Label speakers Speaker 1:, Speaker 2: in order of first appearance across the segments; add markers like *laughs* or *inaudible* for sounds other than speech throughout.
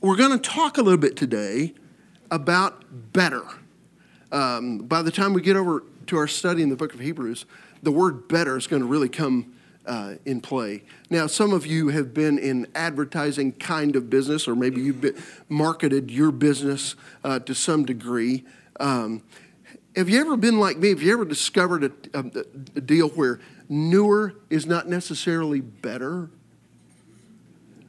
Speaker 1: we're going to talk a little bit today about better. Um, by the time we get over to our study in the book of Hebrews, the word better is going to really come uh, in play. Now, some of you have been in advertising kind of business, or maybe you've been, marketed your business uh, to some degree. Um, have you ever been like me? Have you ever discovered a, a, a deal where newer is not necessarily better?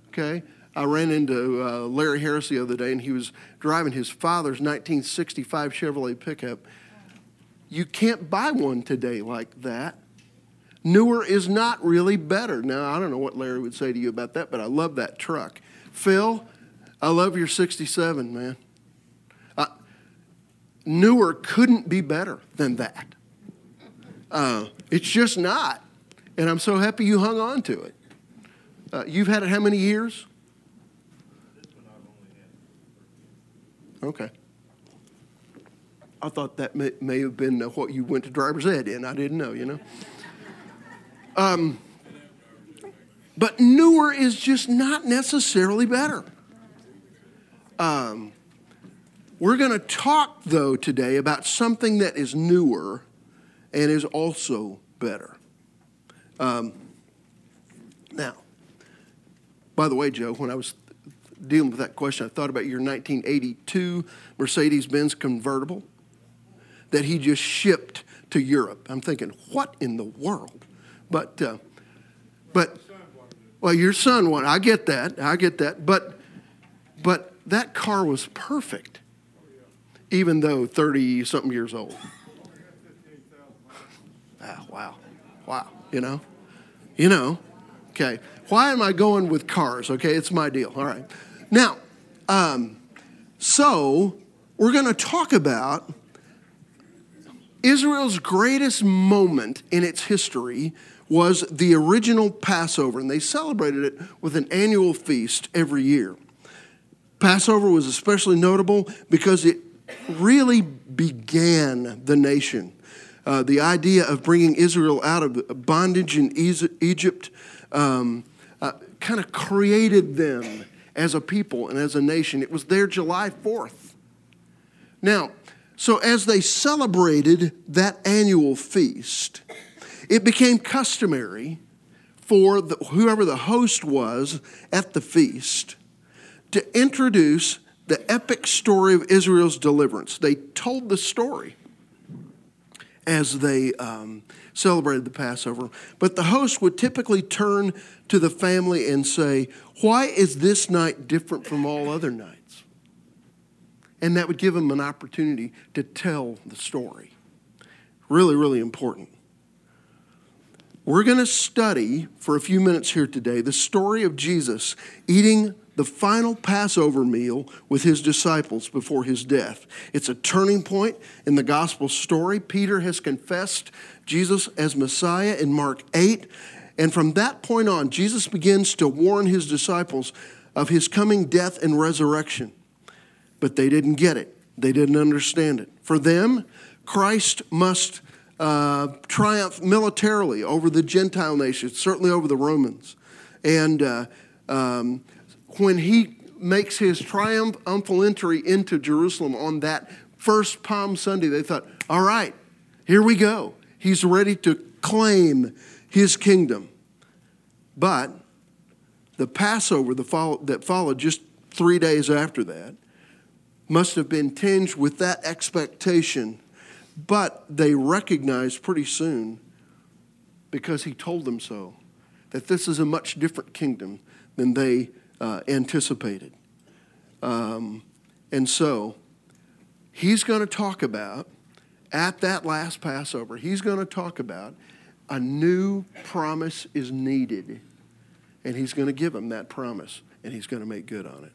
Speaker 1: Okay. I ran into uh, Larry Harris the other day, and he was driving his father's 1965 Chevrolet pickup. You can't buy one today like that. Newer is not really better. Now, I don't know what Larry would say to you about that, but I love that truck. Phil, I love your 67, man. Uh, newer couldn't be better than that. Uh, it's just not. And I'm so happy you hung on to it. Uh, you've had it how many years? Okay. I thought that may, may have been what you went to driver's ed in. I didn't know, you know. Um, but newer is just not necessarily better. Um, we're going to talk, though, today about something that is newer and is also better. Um, now, by the way, Joe, when I was dealing with that question, I thought about your 1982 Mercedes Benz convertible that he just shipped to Europe. I'm thinking, what in the world? But, uh, but, well, your son won. I get that. I get that. But, but that car was perfect, even though 30 something years old. Ah, wow, wow. You know, you know. Okay. Why am I going with cars? Okay, it's my deal. All right. Now, um, so we're going to talk about Israel's greatest moment in its history was the original Passover, and they celebrated it with an annual feast every year. Passover was especially notable because it really began the nation. Uh, the idea of bringing Israel out of bondage in Egypt um, uh, kind of created them as a people and as a nation. It was their July 4th. Now, so as they celebrated that annual feast, it became customary for the, whoever the host was at the feast to introduce the epic story of Israel's deliverance. They told the story as they um, celebrated the Passover. But the host would typically turn to the family and say, Why is this night different from all other nights? And that would give them an opportunity to tell the story. Really, really important. We're going to study for a few minutes here today the story of Jesus eating the final Passover meal with his disciples before his death. It's a turning point in the gospel story. Peter has confessed Jesus as Messiah in Mark 8. And from that point on, Jesus begins to warn his disciples of his coming death and resurrection. But they didn't get it, they didn't understand it. For them, Christ must uh, triumph militarily over the Gentile nations, certainly over the Romans. And uh, um, when he makes his triumphal entry into Jerusalem on that first Palm Sunday, they thought, all right, here we go. He's ready to claim his kingdom. But the Passover that followed just three days after that must have been tinged with that expectation. But they recognized pretty soon, because he told them so, that this is a much different kingdom than they uh, anticipated. Um, and so he's going to talk about, at that last Passover, he's going to talk about a new promise is needed. And he's going to give them that promise, and he's going to make good on it.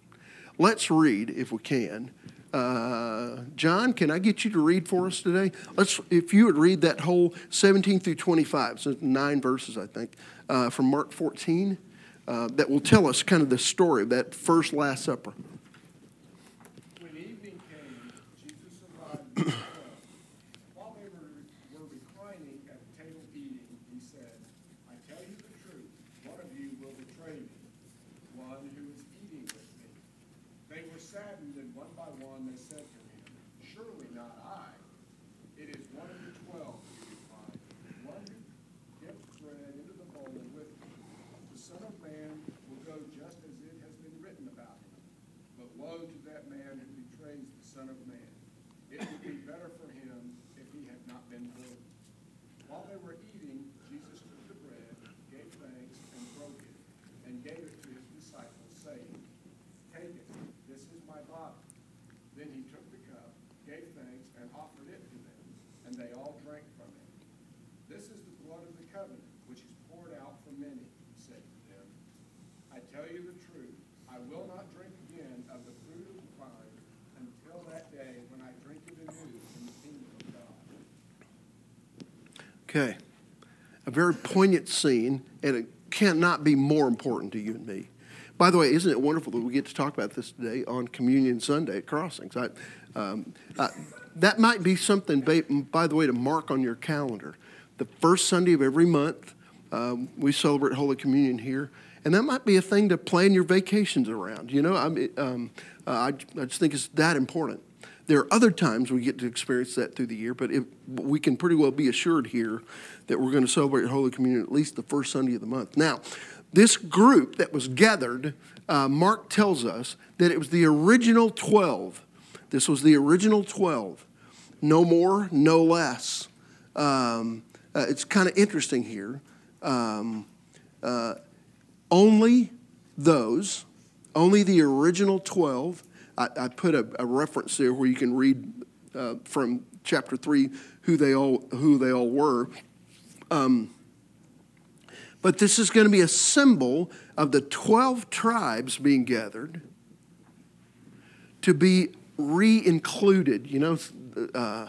Speaker 1: Let's read, if we can. Uh, John, can I get you to read for us today? Let's, if you would read that whole 17 through 25, so nine verses, I think, uh, from Mark 14 uh, that will tell us kind of the story of that first Last Supper.
Speaker 2: When evening came, Jesus arrived *clears throat* While they were, were reclining at the table eating, he said, I tell you the truth, one of you will betray me, one who is eating with me. saddened, and one by one they said to him, Surely not I. It is one of the twelve, he replied, one who dips bread into the bowl with me. The Son of Man will go just as it has been written about him. But woe to that man who betrays the Son of Man. It would be better for him if he had not been born. While they were eating, Jesus took the bread, gave thanks, and broke it, and gave it to his disciples, saying, Take it, this is my body. Then he took the cup, gave thanks, and offered it to them, and they all drank from it. This is the blood of the covenant, which is poured out for many, he said to them. I tell you the truth, I will not drink again of the fruit of the vine until that day when I drink it anew in the kingdom of God.
Speaker 1: Okay. A very poignant scene, and it cannot be more important to you and me. By the way, isn't it wonderful that we get to talk about this today on Communion Sunday at Crossings? I, um, uh, that might be something, by, by the way, to mark on your calendar. The first Sunday of every month, um, we celebrate Holy Communion here, and that might be a thing to plan your vacations around. You know, I, um, uh, I, I just think it's that important. There are other times we get to experience that through the year, but we can pretty well be assured here that we're going to celebrate Holy Communion at least the first Sunday of the month. Now, this group that was gathered, uh, Mark tells us that it was the original 12. This was the original 12. No more, no less. Um, uh, it's kind of interesting here. Um, uh, only those, only the original 12 I, I put a, a, reference there where you can read uh, from chapter three who they all who they all were. Um, but this is going to be a symbol of the 12 tribes being gathered to be re included. You know, uh,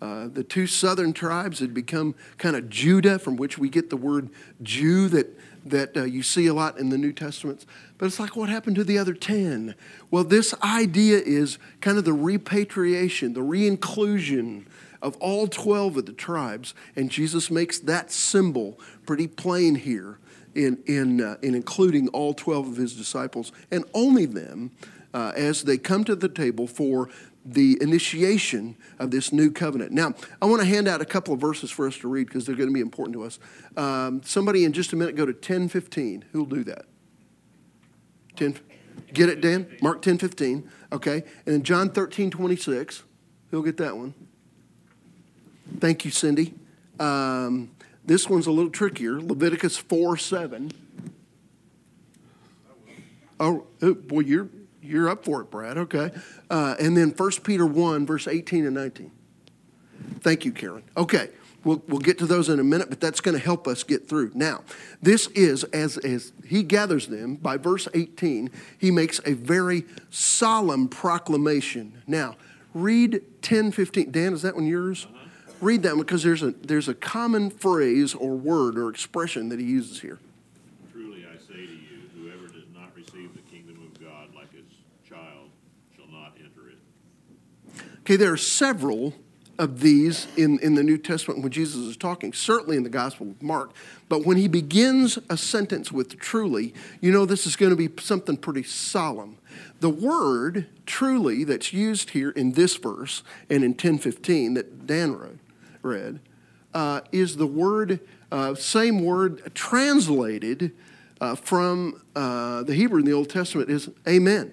Speaker 1: uh, the two southern tribes had become kind of Judah, from which we get the word Jew that that uh, you see a lot in the New Testaments. But it's like, what happened to the other 10? Well, this idea is kind of the repatriation, the re-inclusion of all 12 of the tribes. And Jesus makes that symbol pretty plain here in, in, uh, in including all 12 of his disciples and only them uh, as they come to the table for the initiation of this new covenant. Now, I want to hand out a couple of verses for us to read because they're going to be important to us. Um, somebody in just a minute go to 1015. Who'll do that? 10. Get it, Dan? Mark 10:15. Okay. And then John 13 26. Who'll get that one? Thank you, Cindy. Um, this one's a little trickier. Leviticus 4 7. Oh, oh boy, you're you're up for it, Brad. Okay. Uh, and then 1 Peter 1, verse 18 and 19. Thank you, Karen. Okay. We'll, we'll get to those in a minute, but that's going to help us get through. Now, this is, as, as he gathers them, by verse 18, he makes a very solemn proclamation. Now, read 10, 15. Dan, is that one yours? Uh-huh. Read that one because there's a, there's a common phrase or word or expression that he uses here. Okay, there are several of these in, in the New Testament when Jesus is talking, certainly in the Gospel of Mark. But when he begins a sentence with truly, you know this is going to be something pretty solemn. The word truly that's used here in this verse and in 1015 that Dan wrote, read uh, is the word, uh, same word translated uh, from uh, the Hebrew in the Old Testament is amen.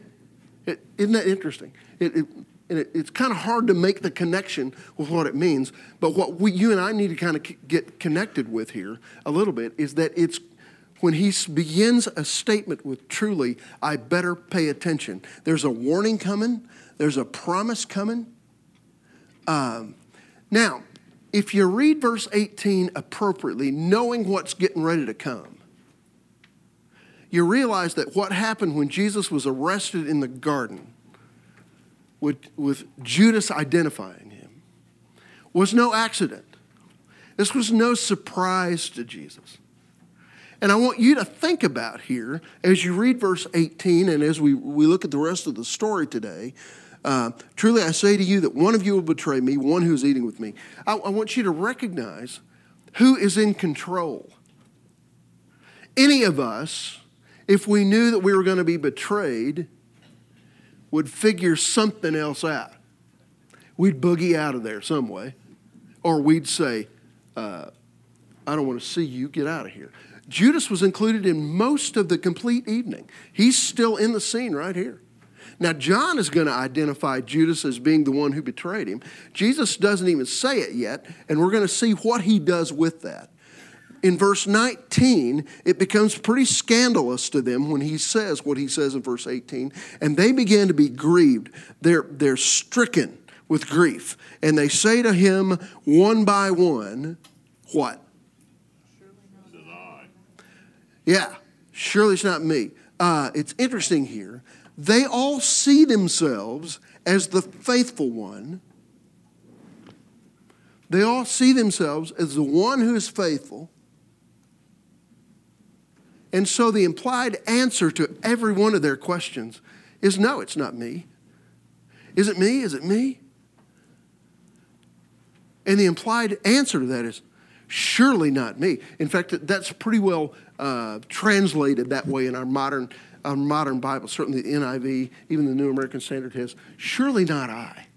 Speaker 1: is not that interesting? It, it, and it, it's kind of hard to make the connection with what it means. But what we, you and I need to kind of get connected with here a little bit is that it's when he begins a statement with truly, I better pay attention. There's a warning coming, there's a promise coming. Um, now, if you read verse 18 appropriately, knowing what's getting ready to come, you realize that what happened when Jesus was arrested in the garden with, with Judas identifying him was no accident. This was no surprise to Jesus. And I want you to think about here as you read verse 18 and as we, we look at the rest of the story today. Uh, Truly, I say to you that one of you will betray me, one who is eating with me. I, I want you to recognize who is in control. Any of us, if we knew that we were going to be betrayed, would figure something else out. We'd boogie out of there some way, or we'd say, uh, I don't want to see you, get out of here. Judas was included in most of the complete evening. He's still in the scene right here. Now, John is going to identify Judas as being the one who betrayed him. Jesus doesn't even say it yet, and we're going to see what he does with that. In verse 19, it becomes pretty scandalous to them when he says what he says in verse 18, and they begin to be grieved. They're, they're stricken with grief, and they say to him one by one, What? Yeah, surely it's not me. Uh, it's interesting here they all see themselves as the faithful one. They all see themselves as the one who is faithful. And so the implied answer to every one of their questions is no, it's not me. Is it me? Is it me? And the implied answer to that is surely not me. In fact, that's pretty well uh, translated that way in our modern a modern Bible, certainly the NIV, even the New American Standard has, surely not I.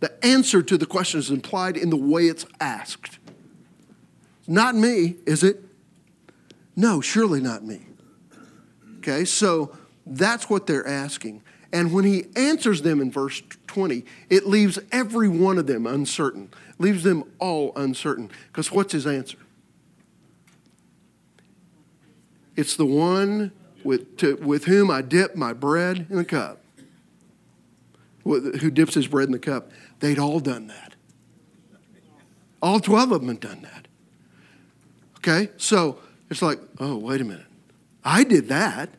Speaker 1: The answer to the question is implied in the way it's asked. Not me, is it? No, surely not me. Okay, so that's what they're asking. And when he answers them in verse 20, it leaves every one of them uncertain, leaves them all uncertain. Because what's his answer? It's the one with, to, with whom I dip my bread in the cup. Who dips his bread in the cup? They'd all done that. All 12 of them had done that. Okay? So it's like, oh, wait a minute. I did that.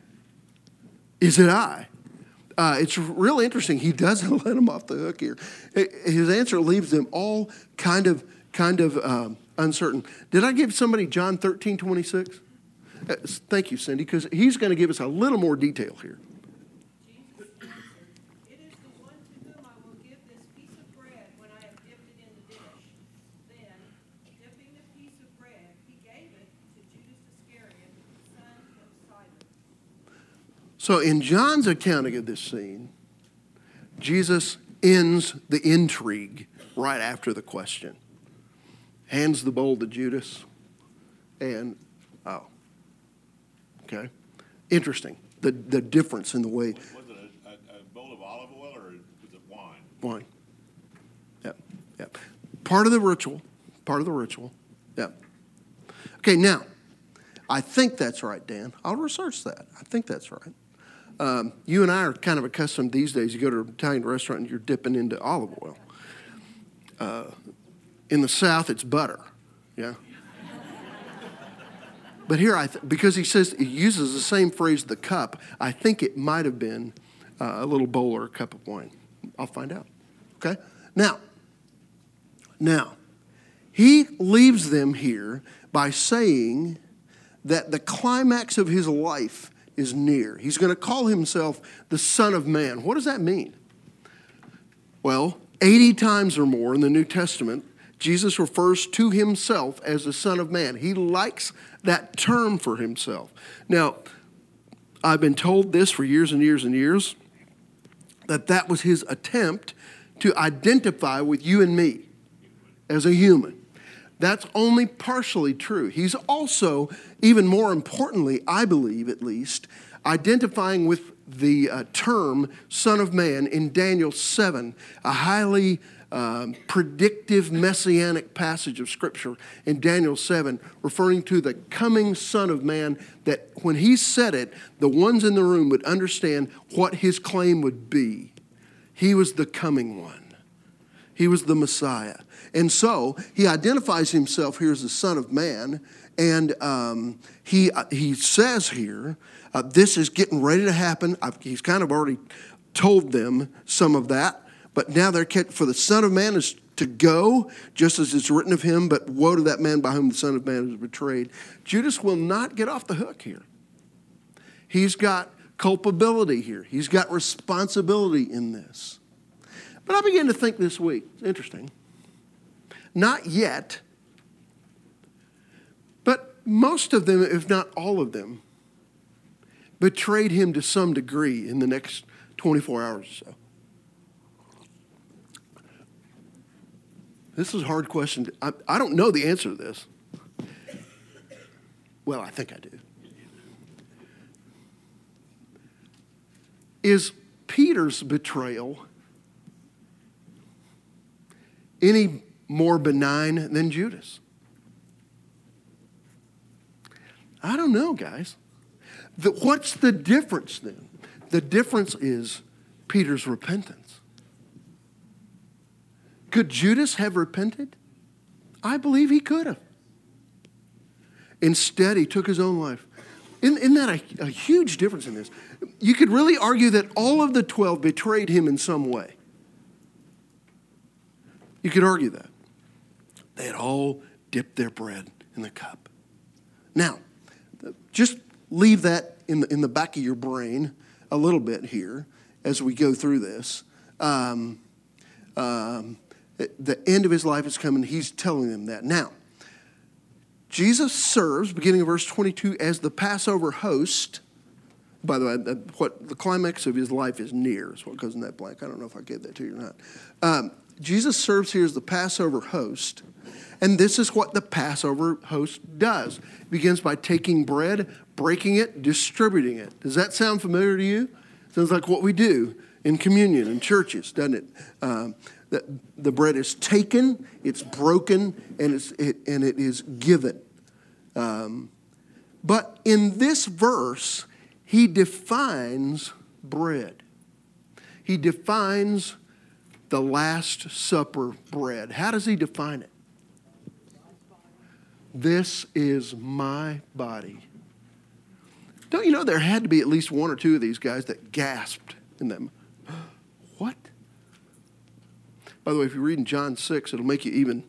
Speaker 1: Is it I? Uh, it's real interesting. He doesn't *laughs* let them off the hook here. His answer leaves them all kind of, kind of um, uncertain. Did I give somebody John 13, 26? Uh, thank you, Cindy, because he's going to give us a little more detail here. So, in John's accounting of this scene, Jesus ends the intrigue right after the question, hands the bowl to Judas, and oh, Okay? Interesting, the, the difference in the way.
Speaker 3: Was it a, a, a bowl of olive oil or was it wine?
Speaker 1: Wine. Yep, yep. Part of the ritual, part of the ritual. Yep. Okay, now, I think that's right, Dan. I'll research that. I think that's right. Um, you and I are kind of accustomed these days. You go to an Italian restaurant and you're dipping into olive oil. Uh, in the South, it's butter. Yeah. But here, I th- because he says he uses the same phrase, the cup, I think it might have been uh, a little bowl or a cup of wine. I'll find out. Okay? Now, now, he leaves them here by saying that the climax of his life is near. He's going to call himself the Son of Man. What does that mean? Well, 80 times or more in the New Testament, Jesus refers to himself as the Son of Man. He likes that term for himself. Now, I've been told this for years and years and years that that was his attempt to identify with you and me as a human. That's only partially true. He's also, even more importantly, I believe at least, identifying with the uh, term Son of Man in Daniel 7, a highly um, predictive messianic passage of Scripture in Daniel 7, referring to the coming Son of Man, that when he said it, the ones in the room would understand what his claim would be. He was the coming one, he was the Messiah. And so he identifies himself here as the Son of Man, and um, he, uh, he says here, uh, this is getting ready to happen. I've, he's kind of already told them some of that. But now they're for the Son of Man is to go, just as it's written of him, but woe to that man by whom the Son of Man is betrayed. Judas will not get off the hook here. He's got culpability here, he's got responsibility in this. But I began to think this week, it's interesting. Not yet, but most of them, if not all of them, betrayed him to some degree in the next 24 hours or so. This is a hard question. I, I don't know the answer to this. Well, I think I do. Is Peter's betrayal any more benign than Judas? I don't know, guys. The, what's the difference then? The difference is Peter's repentance. Could Judas have repented? I believe he could have. Instead, he took his own life. Isn't, isn't that a, a huge difference in this? You could really argue that all of the 12 betrayed him in some way. You could argue that. They had all dipped their bread in the cup. Now, just leave that in the, in the back of your brain a little bit here as we go through this. Um, um, the end of his life is coming. He's telling them that. Now, Jesus serves, beginning of verse 22, as the Passover host. By the way, what the climax of his life is near is what goes in that blank. I don't know if I gave that to you or not. Um, Jesus serves here as the Passover host, and this is what the Passover host does. It begins by taking bread, breaking it, distributing it. Does that sound familiar to you? Sounds like what we do in communion in churches, doesn't it? Um, the, the bread is taken, it's broken, and, it's, it, and it is given. Um, but in this verse, he defines bread. He defines the Last Supper bread. How does he define it? This is my body. Don't you know there had to be at least one or two of these guys that gasped in them? *gasps* What? By the way, if you read in John 6, it'll make you even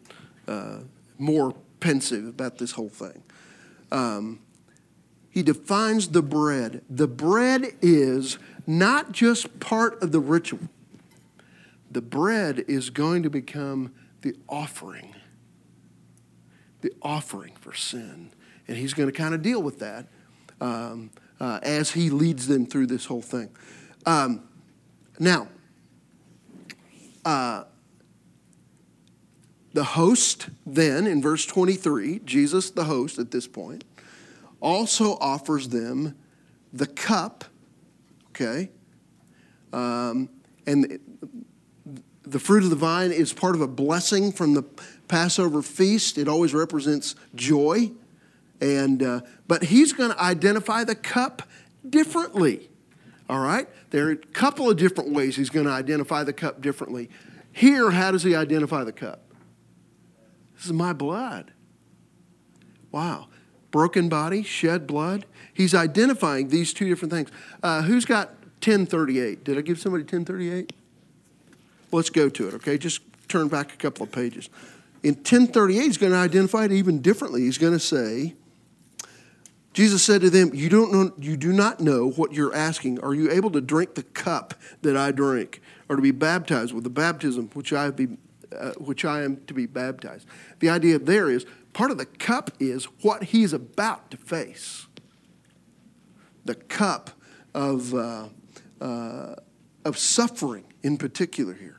Speaker 1: uh, more pensive about this whole thing. Um, he defines the bread. The bread is not just part of the ritual, the bread is going to become the offering, the offering for sin. And he's going to kind of deal with that um, uh, as he leads them through this whole thing. Um, now, uh, the host, then, in verse 23, Jesus, the host at this point, also offers them the cup, okay? Um, and the fruit of the vine is part of a blessing from the Passover feast. It always represents joy. And, uh, but he's going to identify the cup differently. All right? There are a couple of different ways he's going to identify the cup differently. Here, how does he identify the cup? This is my blood. Wow. Broken body, shed blood. He's identifying these two different things. Uh, who's got 1038? Did I give somebody 1038? Let's go to it, okay? Just turn back a couple of pages. In 1038, he's going to identify it even differently. He's going to say, Jesus said to them, you, don't know, you do not know what you're asking. Are you able to drink the cup that I drink, or to be baptized with the baptism which I, be, uh, which I am to be baptized? The idea there is part of the cup is what he's about to face. The cup of, uh, uh, of suffering in particular here.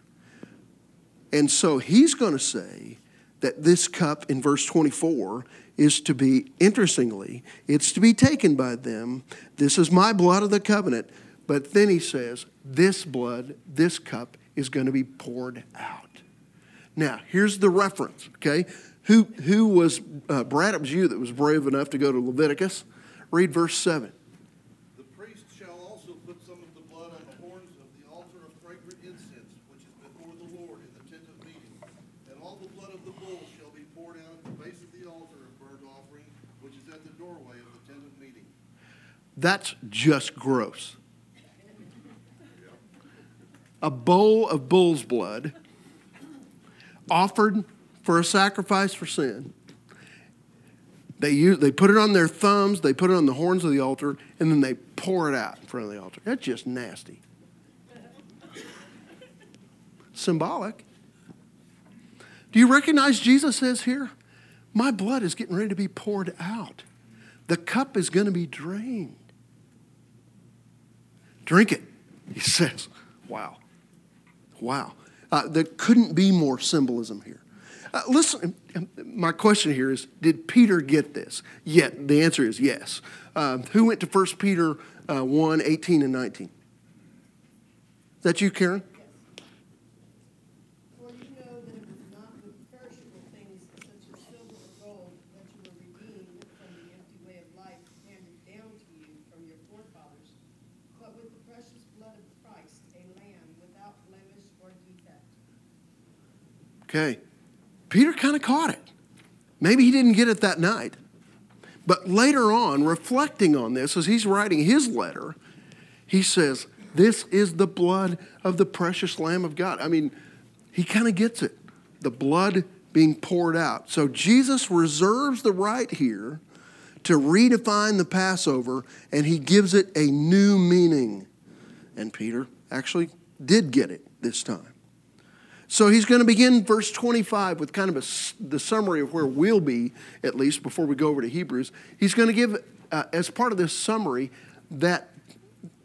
Speaker 1: And so he's going to say that this cup in verse 24 is to be, interestingly, it's to be taken by them. This is my blood of the covenant. But then he says, this blood, this cup is going to be poured out. Now, here's the reference, okay? Who, who was, uh, was you that was brave enough to go to Leviticus. Read verse 7. That's just gross. A bowl of bull's blood offered for a sacrifice for sin. They, use, they put it on their thumbs, they put it on the horns of the altar, and then they pour it out in front of the altar. That's just nasty. Symbolic. Do you recognize Jesus says here? My blood is getting ready to be poured out. The cup is going to be drained. Drink it. He says, wow, wow. Uh, there couldn't be more symbolism here. Uh, listen, my question here is Did Peter get this? Yet, the answer is yes. Uh, who went to 1 Peter uh, 1 18 and 19? Is that you, Karen?
Speaker 4: For you know that it was not with perishable things such as silver or gold that you were redeemed from the empty way of life handed down to you from your forefathers, but with the precious blood of Christ, a lamb without blemish or defect.
Speaker 1: Okay. Peter kind of caught it. Maybe he didn't get it that night. But later on, reflecting on this, as he's writing his letter, he says, This is the blood of the precious Lamb of God. I mean, he kind of gets it. The blood being poured out. So Jesus reserves the right here to redefine the Passover, and he gives it a new meaning. And Peter actually did get it this time. So he's going to begin verse 25 with kind of a, the summary of where we'll be, at least before we go over to Hebrews. He's going to give, uh, as part of this summary, that,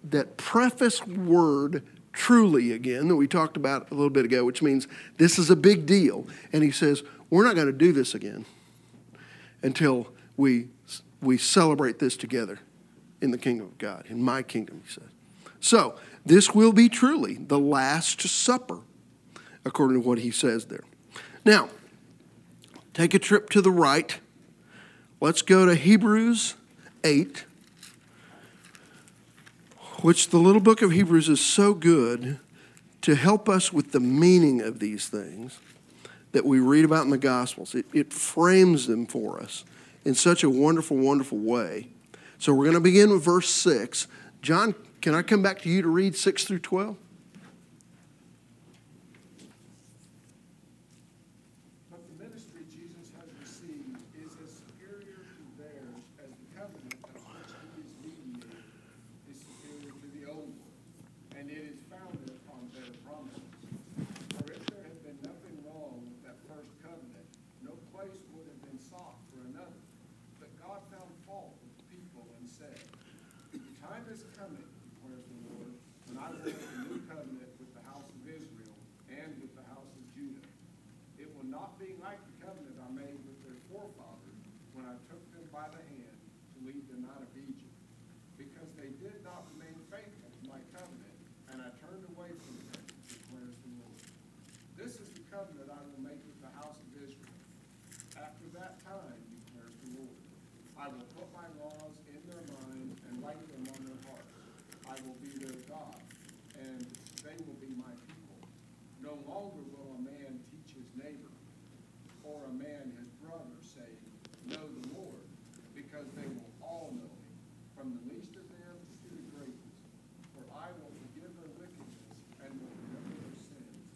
Speaker 1: that preface word truly again that we talked about a little bit ago, which means this is a big deal. And he says, we're not going to do this again until we, we celebrate this together in the kingdom of God, in my kingdom, he says. So this will be truly the Last Supper according to what he says there. Now, take a trip to the right. Let's go to Hebrews 8, which the little book of Hebrews is so good to help us with the meaning of these things that we read about in the Gospels. It, it frames them for us in such a wonderful, wonderful way. So we're going to begin with verse 6. John, can I come back to you to read 6 through 12?
Speaker 2: But the ministry Jesus has received is as superior to theirs as the covenant of which he is mediator is superior to the old one, and it is founded upon their promises. For if there had been nothing wrong with that first covenant, no place would have been sought for another. But God found fault with the people and said, The time is coming, declares the Lord, when I will make a new covenant with the house of Israel and with the house of Judah. It will not be like the covenant I made with their forefathers when I took them by the hand to lead them out of Egypt, because they did not remain faithful to my covenant, and I turned away from them, declares the Lord. This is the covenant I will make with the house of Israel. After that time, declares the Lord, I will put my laws in their minds and write them on their hearts. I will be their God, and they will be my people. No longer will a man teach his neighbor, or a man his brother, saying, Know the Lord, because they will all know me, from the least of them to the greatest. For I will forgive their wickedness and will remember their sins.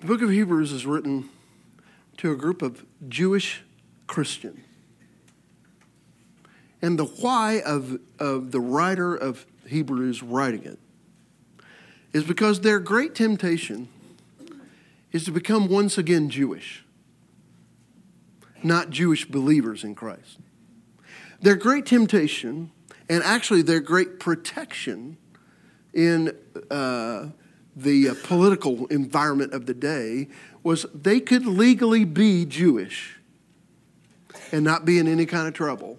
Speaker 1: The book of Hebrews is written to a group of Jewish Christian. And the why of, of the writer of Hebrews writing it is because their great temptation is to become once again Jewish, not Jewish believers in Christ. Their great temptation, and actually their great protection in uh, the uh, political environment of the day, was they could legally be Jewish and not be in any kind of trouble,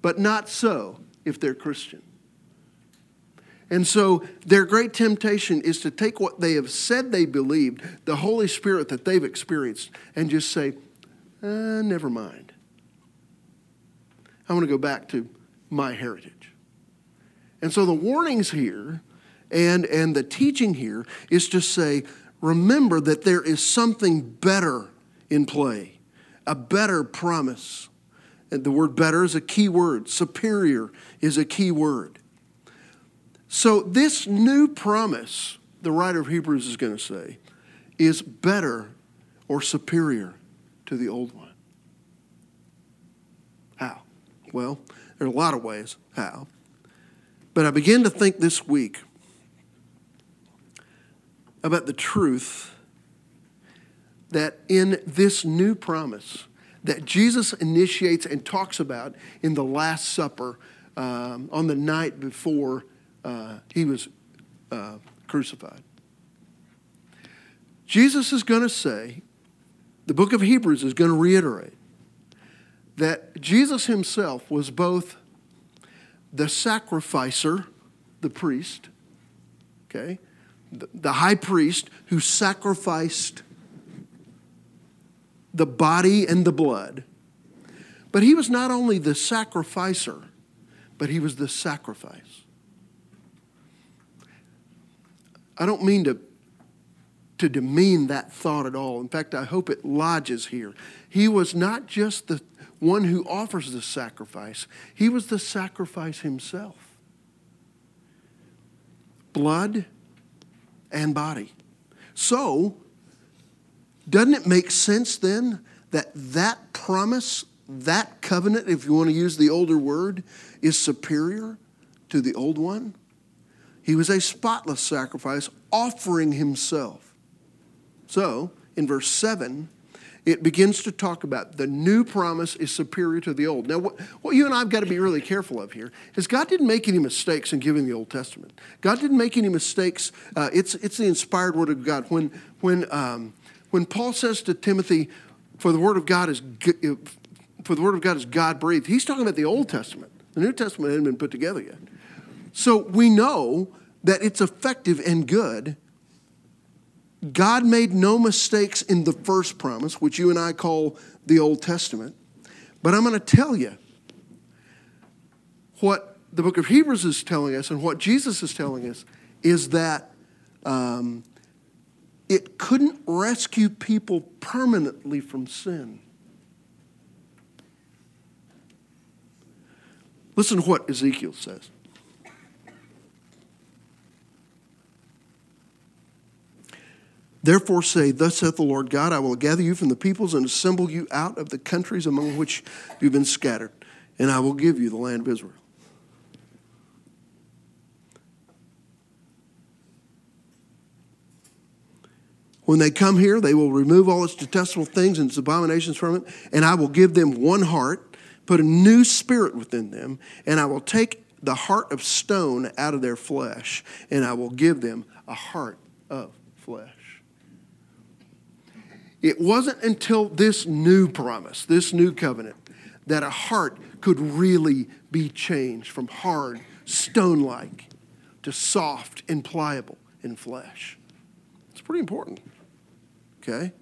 Speaker 1: but not so if they're Christian. And so their great temptation is to take what they have said they believed, the Holy Spirit that they've experienced, and just say, uh, never mind. I want to go back to my heritage. And so the warnings here and, and the teaching here is to say, remember that there is something better in play, a better promise. And the word better is a key word, superior is a key word. So, this new promise, the writer of Hebrews is going to say, is better or superior to the old one. How? Well, there are a lot of ways how. But I began to think this week about the truth that in this new promise that Jesus initiates and talks about in the Last Supper um, on the night before uh, he was uh, crucified. Jesus is going to say, the book of Hebrews is going to reiterate that Jesus himself was both the sacrificer, the priest, okay, the, high priest who sacrificed the body and the blood. But he was not only the sacrificer, but he was the sacrifice. I don't mean to, to demean that thought at all. In fact, I hope it lodges here. He was not just the one who offers the sacrifice, he was the sacrifice himself. Blood and body. So, doesn't it make sense then that that promise, that covenant, if you want to use the older word, is superior to the old one? He was a spotless sacrifice, offering himself. So, in verse 7, it begins to talk about the new promise is superior to the old. Now, what, what you and I have got to be really careful of here is God didn't make any mistakes in giving the Old Testament. God didn't make any mistakes. Uh, it's, it's the inspired word of God. When, when, um, when Paul says to Timothy, for the word of God is for the word of God is God breathed, he's talking about the Old Testament. The New Testament hadn't been put together yet. So we know that it's effective and good. God made no mistakes in the first promise, which you and I call the Old Testament. But I'm going to tell you what the book of Hebrews is telling us and what Jesus is telling us is that um, it couldn't rescue people permanently from sin. Listen to what Ezekiel says. Therefore say, Thus saith the Lord God, I will gather you from the peoples and assemble you out of the countries among which you've been scattered, and I will give you the land of Israel. When they come here, they will remove all its detestable things and its abominations from it, and I will give them one heart, put a new spirit within them, and I will take the heart of stone out of their flesh, and I will give them a heart of flesh. It wasn't until this new promise, this new covenant, that a heart could really be changed from hard, stone like, to soft and pliable in flesh. It's pretty important. Okay?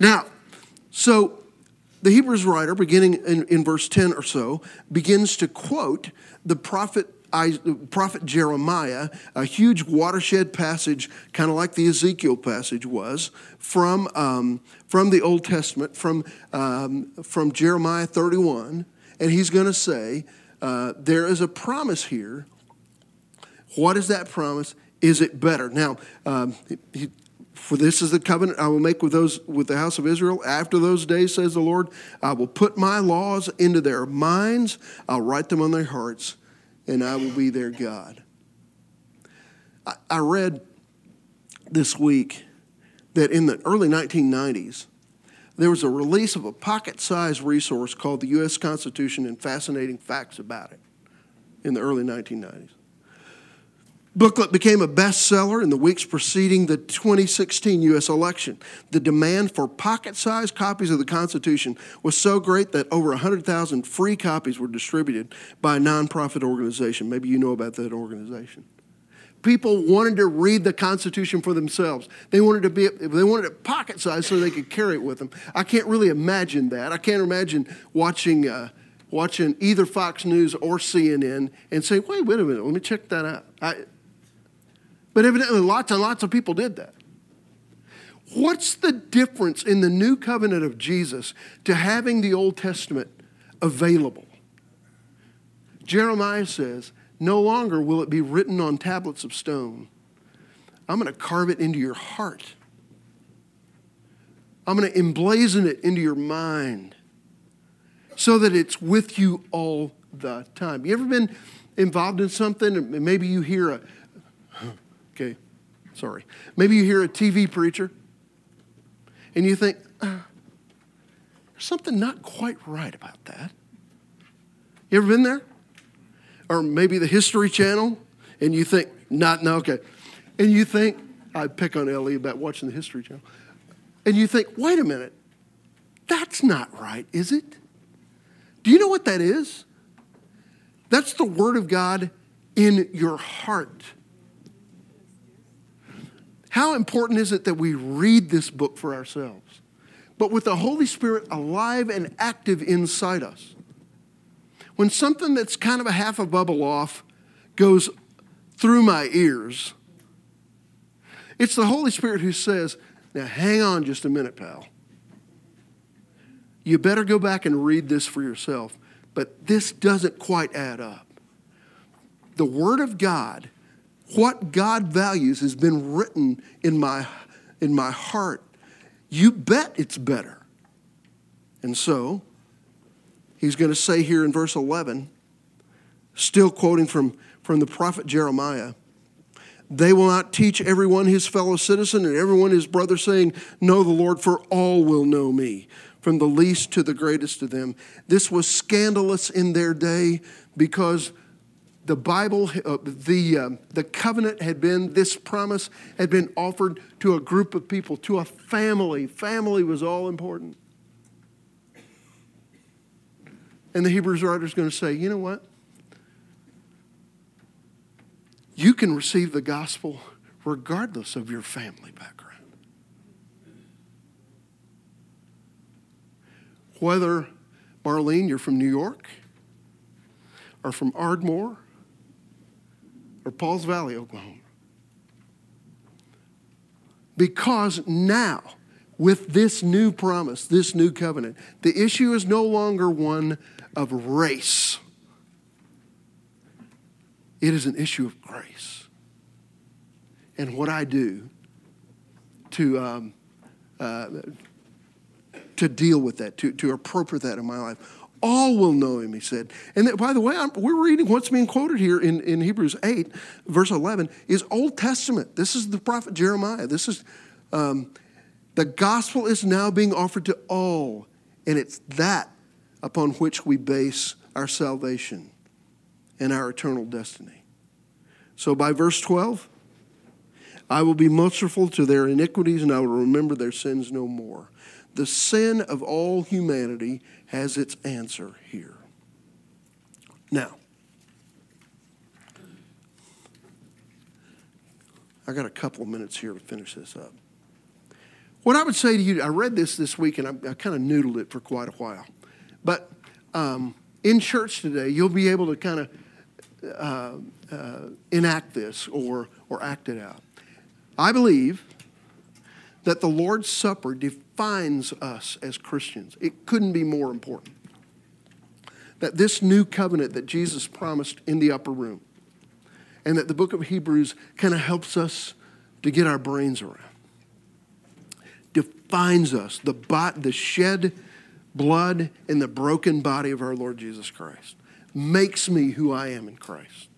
Speaker 1: Now, so the Hebrews writer, beginning in, in verse 10 or so, begins to quote the prophet prophet Jeremiah, a huge watershed passage, kind of like the Ezekiel passage was, from, um, from the Old Testament, from, um, from Jeremiah 31. And he's going to say, uh, There is a promise here. What is that promise? Is it better? Now, um, he, for this is the covenant I will make with those with the house of Israel. After those days, says the Lord, I will put my laws into their minds, I'll write them on their hearts and I will be their God. I, I read this week that in the early 1990s, there was a release of a pocket sized resource called the U.S. Constitution and Fascinating Facts About It in the early 1990s booklet became a bestseller in the weeks preceding the 2016 U.S. election. The demand for pocket sized copies of the Constitution was so great that over 100,000 free copies were distributed by a nonprofit organization. Maybe you know about that organization. People wanted to read the Constitution for themselves. They wanted to be they wanted it pocket sized so they could carry it with them. I can't really imagine that. I can't imagine watching uh, watching either Fox News or CNN and say, "Wait, wait a minute, let me check that out." I, but evidently, lots and lots of people did that. What's the difference in the new covenant of Jesus to having the Old Testament available? Jeremiah says, No longer will it be written on tablets of stone. I'm going to carve it into your heart. I'm going to emblazon it into your mind so that it's with you all the time. You ever been involved in something and maybe you hear a, Okay, sorry. Maybe you hear a TV preacher and you think, uh, there's something not quite right about that. You ever been there? or maybe the History Channel, and you think, not, no, okay. And you think, I pick on Ellie about watching the History Channel, and you think, wait a minute, that's not right, is it? Do you know what that is? That's the Word of God in your heart. How important is it that we read this book for ourselves? But with the Holy Spirit alive and active inside us. When something that's kind of a half a bubble off goes through my ears, it's the Holy Spirit who says, Now hang on just a minute, pal. You better go back and read this for yourself. But this doesn't quite add up. The Word of God, what God values, has been written in my, in my heart. You bet it's better. And so, he's going to say here in verse 11, still quoting from, from the prophet Jeremiah, they will not teach everyone his fellow citizen and everyone his brother, saying, Know the Lord, for all will know me from the least to the greatest of them. This was scandalous in their day because the Bible, uh, the, uh, the covenant had been, this promise had been offered to a group of people, to a family. Family was all important. And the Hebrews writer is going to say, you know what? You can receive the gospel regardless of your family background. whether, Marlene, you're from New York, or from Ardmore, or Pauls Valley, Oklahoma. Because now, with this new promise, this new covenant, the issue is no longer one of race. It is an issue of grace. And what I do to um, uh, to deal with that, to, to appropriate that in my life. All will know him, he said. And that, by the way, I'm, we're reading what's being quoted here in, in Hebrews 8, verse 11, is Old Testament. This is the prophet Jeremiah. This is um, the gospel is now being offered to all, and it's that upon which we base our salvation and our eternal destiny. So by verse 12, I will be merciful to their iniquities, and I will remember their sins no more. The sin of all humanity has its answer here. Now, I got a couple of minutes here to finish this up. What I would say to you, I read this this week and I, I kind of noodled it for quite a while. But um, in church today, you'll be able to kind of uh, uh, enact this or, or act it out. I believe that the Lord's Supper defines us as Christians. It couldn't be more important. That this new covenant that Jesus promised in the upper room, and that the book of Hebrews kind of helps us to get our brains around, defines us, the, bot, the shed blood and the broken body of our Lord Jesus Christ, makes me who I am in Christ.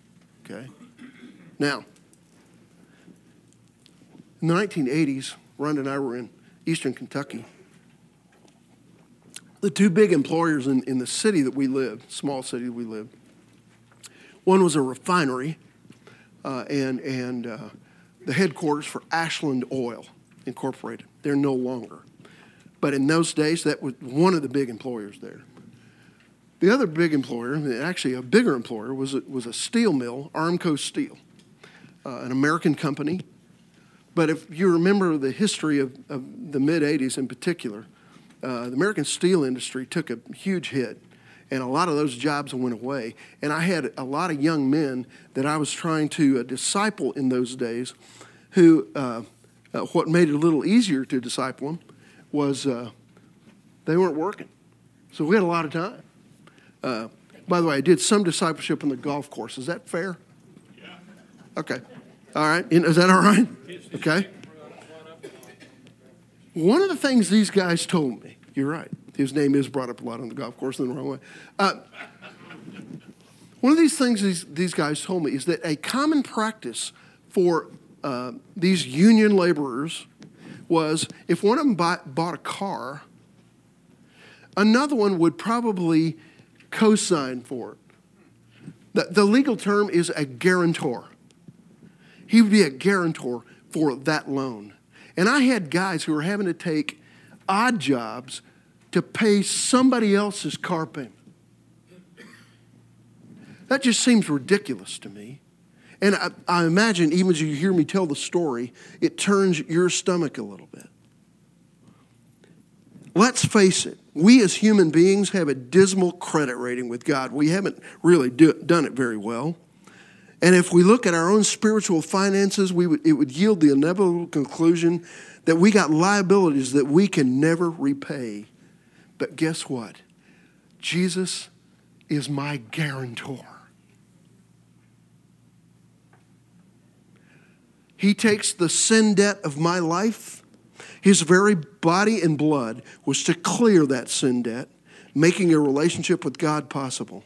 Speaker 1: Okay? Now, in the 1980s, Rhonda and I were in eastern Kentucky. The two big employers in, in the city that we lived, small city we lived, one was a refinery uh, and, and uh, the headquarters for Ashland Oil Incorporated. They're no longer. But in those days, that was one of the big employers there. The other big employer, actually a bigger employer, was a, was a steel mill, Armco Steel, uh, an American company but if you remember the history of, of the mid 80s in particular, uh, the American steel industry took a huge hit, and a lot of those jobs went away. And I had a lot of young men that I was trying to uh, disciple in those days who, uh, uh what made it a little easier to disciple them was uh, they weren't working. So we had a lot of time. Uh, by the way, I did some discipleship on the golf course. Is that fair? Yeah. Okay. All right. Is that all right? Okay. One of the things these guys told me, you're right. His name is brought up a lot on the golf course in the wrong way. Uh, one of these things these, these guys told me is that a common practice for uh, these union laborers was if one of them bought, bought a car, another one would probably co sign for it The, the legal term is a guarantor. He would be a guarantor for that loan. And I had guys who were having to take odd jobs to pay somebody else's car payment. That just seems ridiculous to me. And I, I, imagine, even as you hear me tell the story, it turns your stomach a little bit. Let's face it, we as human beings have a dismal credit rating with God. We haven't really do, done it very well. And if we look at our own spiritual finances, we would, it would yield the inevitable conclusion that we got liabilities that we can never repay. But guess what? Jesus is my guarantor. He takes the sin debt of my life. His very body and blood was to clear that sin debt, making a relationship with God possible.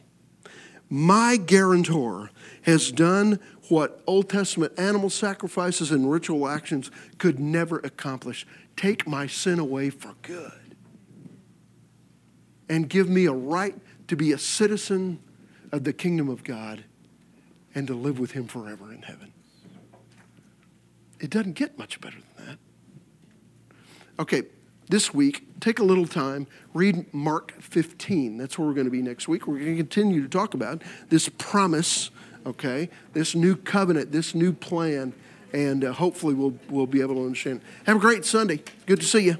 Speaker 1: My guarantor has done what Old Testament animal sacrifices and ritual actions could never accomplish take my sin away for good and give me a right to be a citizen of the kingdom of God and to live with Him forever in heaven. It doesn't get much better than that. Okay, this week, take a little time, read Mark 15. That's where we're going to be next week. We're going to continue to talk about this promise, okay, this new covenant, this new plan, and uh, hopefully we'll, we'll be able to understand. Have a great Sunday. Good to see you.